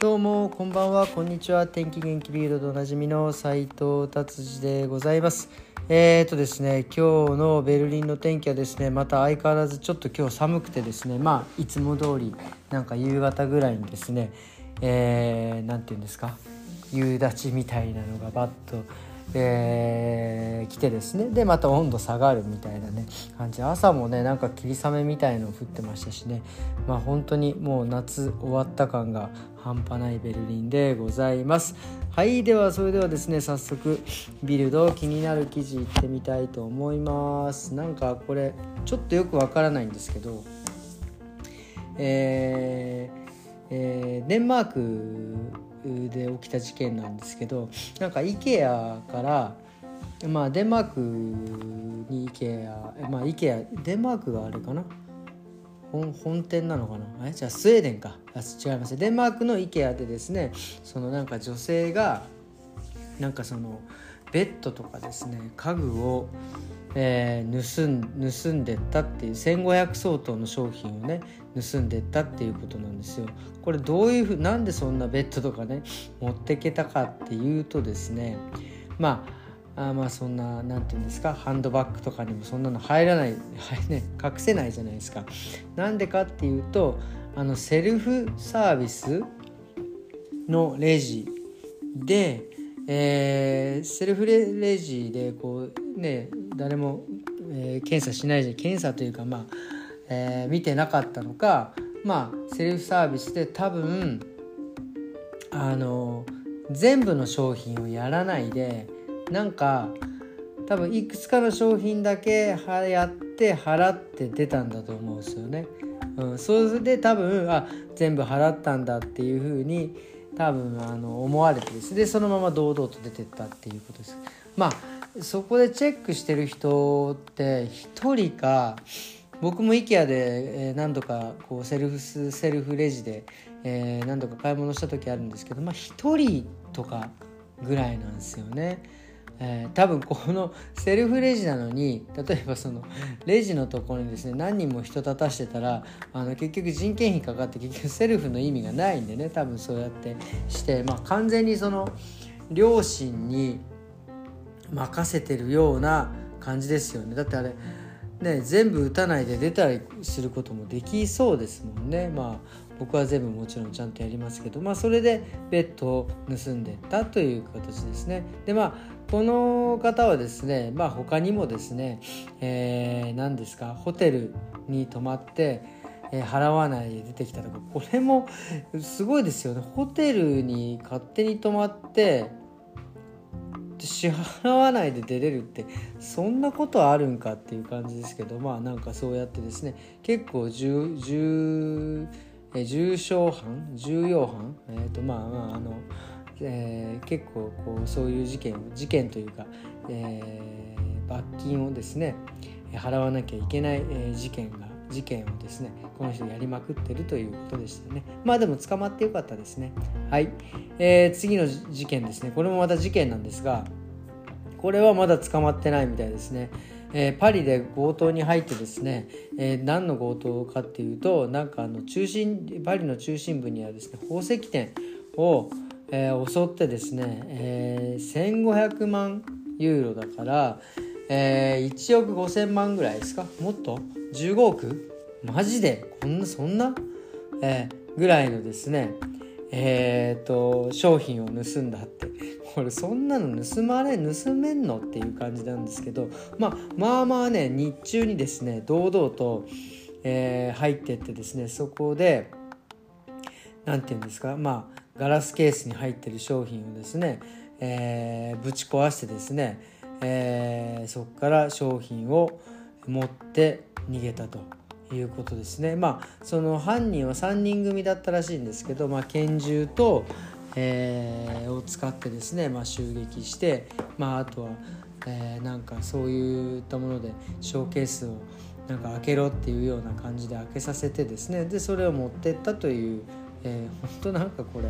どうもこんばんは。こんにちは。天気元気ビールドおなじみの斉藤達治でございます。えーとですね今日のベルリンの天気はですねまた相変わらずちょっと今日寒くてですねまあいつも通りなんか夕方ぐらいにですねえー、て言うんですか？夕立みたいなのがバッとえー、来てですね。でまた温度下がるみたいなね感じ。朝もねなんか霧雨みたいの降ってましたしね。まあ本当にもう夏終わった感が半端ないベルリンでございます。はいではそれではですね早速ビルド気になる記事いってみたいと思います。なんかこれちょっとよくわからないんですけどえーえー、デンマークで起きた事件なんですけどなんか IKEA からまあデンマークに IKEA まあ IKEA デンマークがあれかな？本本店なのかな？え？じゃあスウェーデンか。あ違いますデンマークの IKEA でですねそのなんか女性がなんかそのベッドとかですね家具をえー、盗ん盗んでったっていう1500相当の商品をね盗んでったっていうことなんですよ。これどういうふうなんでそんなベッドとかね持ってけたかっていうとですねまああまあそんな何て言うんですかハンドバッグとかにもそんなの入らない、は いね、隠せないじゃないですか。なんでかっていうとあのセルフサービスのレジで、えー、セルフレジでこうね誰も、えー、検査しないじゃ検査というかまあ、えー、見てなかったのかまあセルフサービスで多分あの全部の商品をやらないでなんか多分いくつかの商品だけやって払って出たんだと思うんですよね。うん、それで多分あ全部払ったんだっていうふうに多分あの思われてですでそのまま堂々と出てったっていうことです。まあそこでチェックしてる人って1人か僕も IKEA で何度かこうセルフセルフレジで何度か買い物した時あるんですけどまあ1人とかぐらいなんですよね。えー、多分この セルフレジなのに例えばそのレジのところにですね何人も人立たしてたらあの結局人件費かかって結局セルフの意味がないんでね多分そうやってして、まあ、完全にその両親に任せてるような感じですよね。だってあれね全部打たないで出たりすることもできそうですもんね。まあ僕は全部もちろんちゃんとやりますけど。まあそれでベッドを盗んでったという形ですね。でまあこの方はですねまあ他にもですね、えー、何ですかホテルに泊まってえ払わないで出てきたとかこれもすごいですよね。ホテルに勝手に泊まって支払わないで出れるってそんなことあるんかっていう感じですけどまあなんかそうやってですね結構重重重症犯重要犯えっ、ー、とまあまああの、えー、結構こうそういう事件事件というか、えー、罰金をですね払わなきゃいけない、え事件が事件をですねこの人やりまくってるということでしたね。まあでも捕まってよかったですね。はい、えー、次の事件ですね。これもまた事件なんですがこれはまだ捕まってないみたいですね。えー、パリで強盗に入ってですね、えー、何の強盗かっていうとなんかあの中心パリの中心部にはですね宝石店を、えー、襲ってですね、えー、1500万ユーロだから、えー、1億5000万ぐらいですか？もっと？15億？マジで？こんなそんな、えー、ぐらいのですね。えーと、商品を盗んだって。これそんなの盗まれ盗めんのっていう感じなんですけど、まあ、まあまあね日中にですね堂々と、えー、入ってってですねそこで何て言うんですか？まあガラスケースに入ってる商品をですね、えー、ぶち壊してですね、えー、そこから商品を持って逃げたということですね。まあその犯人は3人組だったらしいんですけど、まあ、拳銃と、えー、を使ってですね、まあ、襲撃して、まあ、あとは、えー、なんかそういったものでショーケースをなんか開けろっていうような感じで開けさせてですねでそれを持ってったという。えー、本当なんかこれ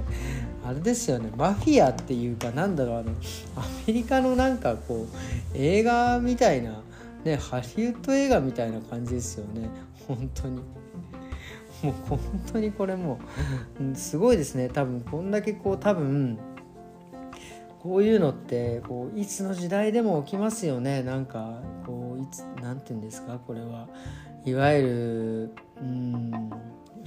あれですよね。マフィアっていうかなんだろうあのアメリカのなんかこう映画みたいなねハリウッド映画みたいな感じですよね。本当に。もう本当にこれもうすごいですね。多分こんだけこう多分こういうのってこういつの時代でも起きますよね。なんかこういつ何て言うんですか？これは。いわゆるうん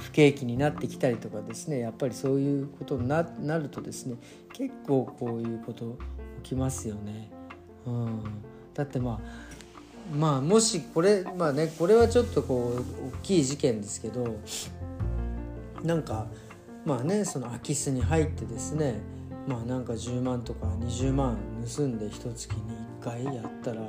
不景気になってきたりとかですねやっぱりそういうことになるとですね結構こういうこと起きますよね。うん、だってまあまあもしこれまあねこれはちょっとこう大きい事件ですけどなんかまあねその空き巣に入ってですねまあなんか10万とか20万盗んで一月に1回やったら、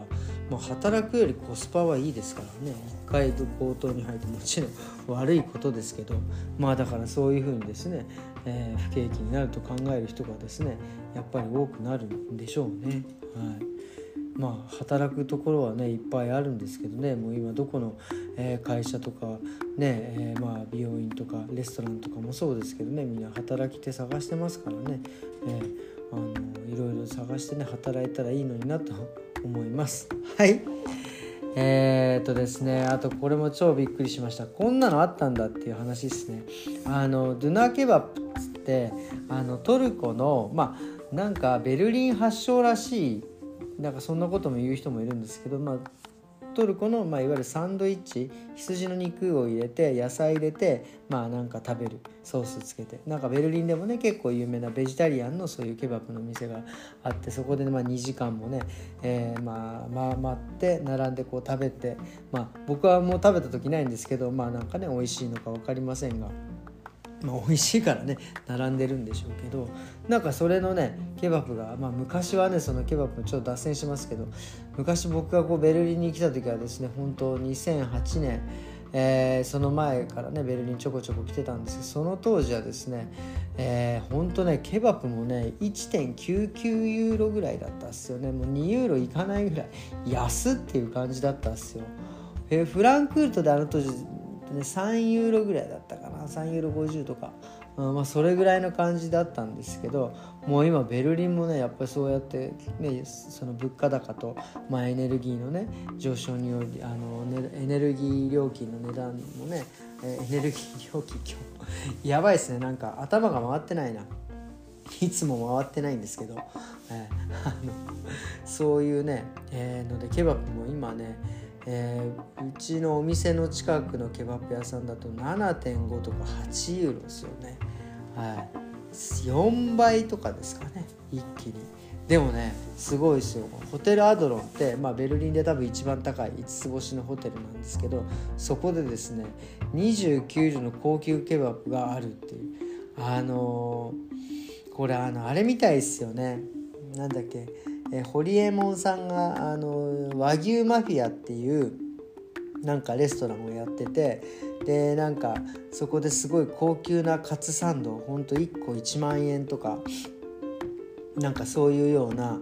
まあ、働くよりコスパはいいですからね。1回強盗に入ってもちろん悪いことですけど。まあだからそういうふうにですね、えー、不景気になると考える人がですねやっぱり多くなるんでしょうね。はい。まあ、働くところはねいっぱいあるんですけどね。もう今どこの、えー、会社とかね、えー、まあ美容院とかレストランとかもそうですけどね。みんな働き手探してますからね、えー、あのいろいろ探してね働いたらいいのになと思います。はい。えー、っとですねあとこれも超びっくりしました。こんなのあったんだっていう話ですね。あのドゥナケバップっつってあのトルコのまあなんかベルリン発祥らしいなんかそんなことも言う人もいるんですけど、まあ、トルコの、まあ、いわゆるサンドイッチ羊の肉を入れて野菜入れてまあなんか食べるソースつけてなんかベルリンでもね結構有名なベジタリアンのそういうケバブの店があってそこで、まあ、2時間もね、えー、まあ、まあ、待って並んでこう食べてまあ僕はもう食べた時ないんですけどまあなんかね美味しいのか分かりませんが。まあ、美味しいからね並んでるんでしょうけどなんかそれのねケバブが、まあ、昔はねそのケバブちょっと脱線しますけど昔僕がこうベルリンに来た時はですね本当2008年えー、その前からねベルリンちょこちょこ来てたんですけどその当時はですね、えー、ほんとねケバブもね1.99ユーロぐらいだったっすよね。もう2ユーロいかないぐらい安っていう感じだったっすよ、えー、フランクフルトであの当時ね3ユーロぐらいだった3ユーロ50とか、うんまあ、それぐらいの感じだったんですけどもう今ベルリンもねやっぱりそうやって、ね、その物価高と、まあ、エネルギーのね上昇によりあの、ね、エネルギー料金の値段もねエネルギー料金今日 やばいですね。なんか頭が回ってないな。いつも回ってないんですけど、えー、あのそういうね、えー、のでケバブも今ねえー、うちのお店の近くのケバブ屋さんだと7.5とか8ユーロですよね、はい、4倍とかですかね。一気に。でもねすごいですよ。ホテルアドロンって、まあ、ベルリンで多分一番高い5つ星のホテルなんですけどそこでですね29ユの高級ケバブがあるっていう。あのー、これあのあれみたいですよね。なんだっけ。えホリエモンさんがあの和牛マフィアっていうなんかレストランをやっててでなんかそこですごい高級なカツサンドほんと1個1万円とかなんかそういうような、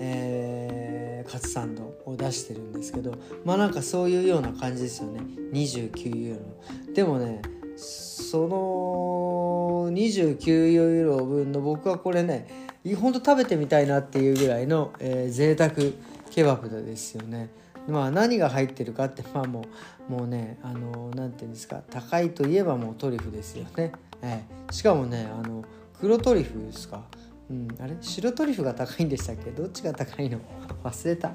えー、カツサンドを出してるんですけどまあなんかそういうような感じですよね。29ユーロ。でもねその29ユーロ分の僕はこれね本当食べてみたいなっていうぐらいの、えー、贅沢ケバブですよね。まあ何が入ってるかってまあもうもうねあの何て言うんですか高いといえばもうトリュフですよね。えー、しかもねあの黒トリュフですか？うん、あれ？白トリュフが高いんでしたっけ？どっちが高いの？忘れた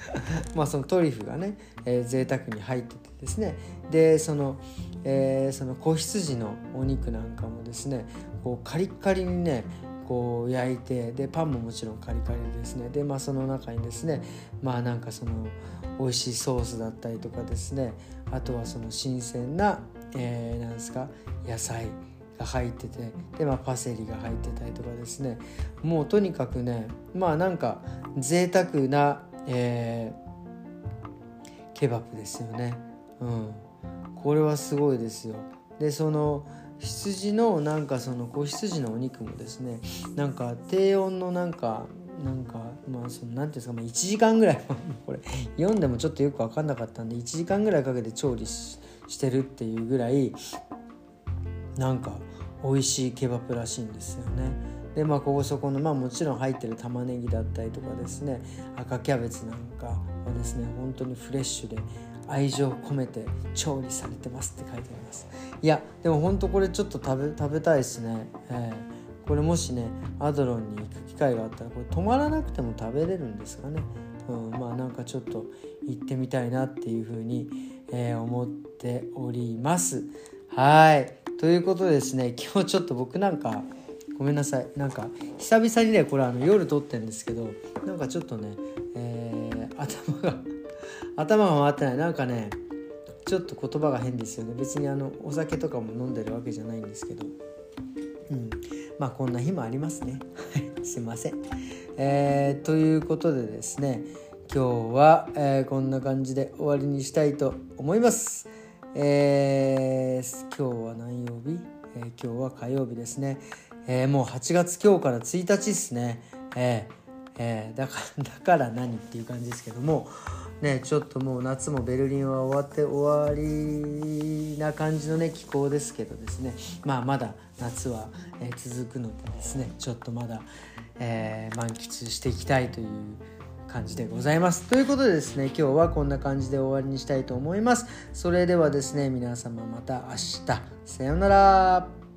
まあそのトリュフがね、えー、贅沢に入っててですねでその,、えー、その子羊のお肉なんかもですねこうカリッカリにねこう焼いてでパンももちろんカリカリですねでまあその中にですねまあなんかその美味しいソースだったりとかですねあとはその新鮮な、えー、なんですか野菜が入っててで、まあ、パセリが入ってたりとかですねもうとにかくねまあなんか贅沢な、えー、ケバブですよね。うん、これはすごいですよ。でその羊のなんかその子羊のお肉もですねなんか低温のなんかなんかまあそのなんていうんですか、まあ、1時間ぐらいこれ読んでもちょっとよく分かんなかったんで1時間ぐらいかけて調理してるっていうぐらいなんか美味しいケバブらしいんですよね。でまあここそこのまあもちろん入ってる玉ねぎだったりとかですね赤キャベツなんかはですね本当にフレッシュで愛情を込めて調理されてますって書いてあります。いやでもほんとこれちょっと食べ食べたいですね、えー、これもしねアドロンに行く機会があったらこれ止まらなくても食べれるんですかね、うん、まあなんかちょっと行ってみたいなっていうふうに、えー、思っております。はい。ということでですね今日ちょっと僕なんかごめんなさい。なんか久々にねこれあの夜撮ってるんですけどなんかちょっとね、えー、頭が頭が回ってない。なんかねちょっと言葉が変ですよね。別にあのお酒とかも飲んでるわけじゃないんですけど。うん。まあこんな日もありますね。すいません。えー、ということでですね今日は、えー、こんな感じで終わりにしたいと思います。えー、今日は何曜日、えー、今日は火曜日ですね。え、もう8月今日から1日ですね、ええー、だから だから何っていう感じですけども。ねちょっともう夏もベルリンは終わって終わりな感じのね気候ですけどですねまあまだ夏は、え、続くのでですねちょっとまだ、えー、満喫していきたいという感じでございます。ということでですね今日はこんな感じで終わりにしたいと思います。それではですね皆様また明日さようなら。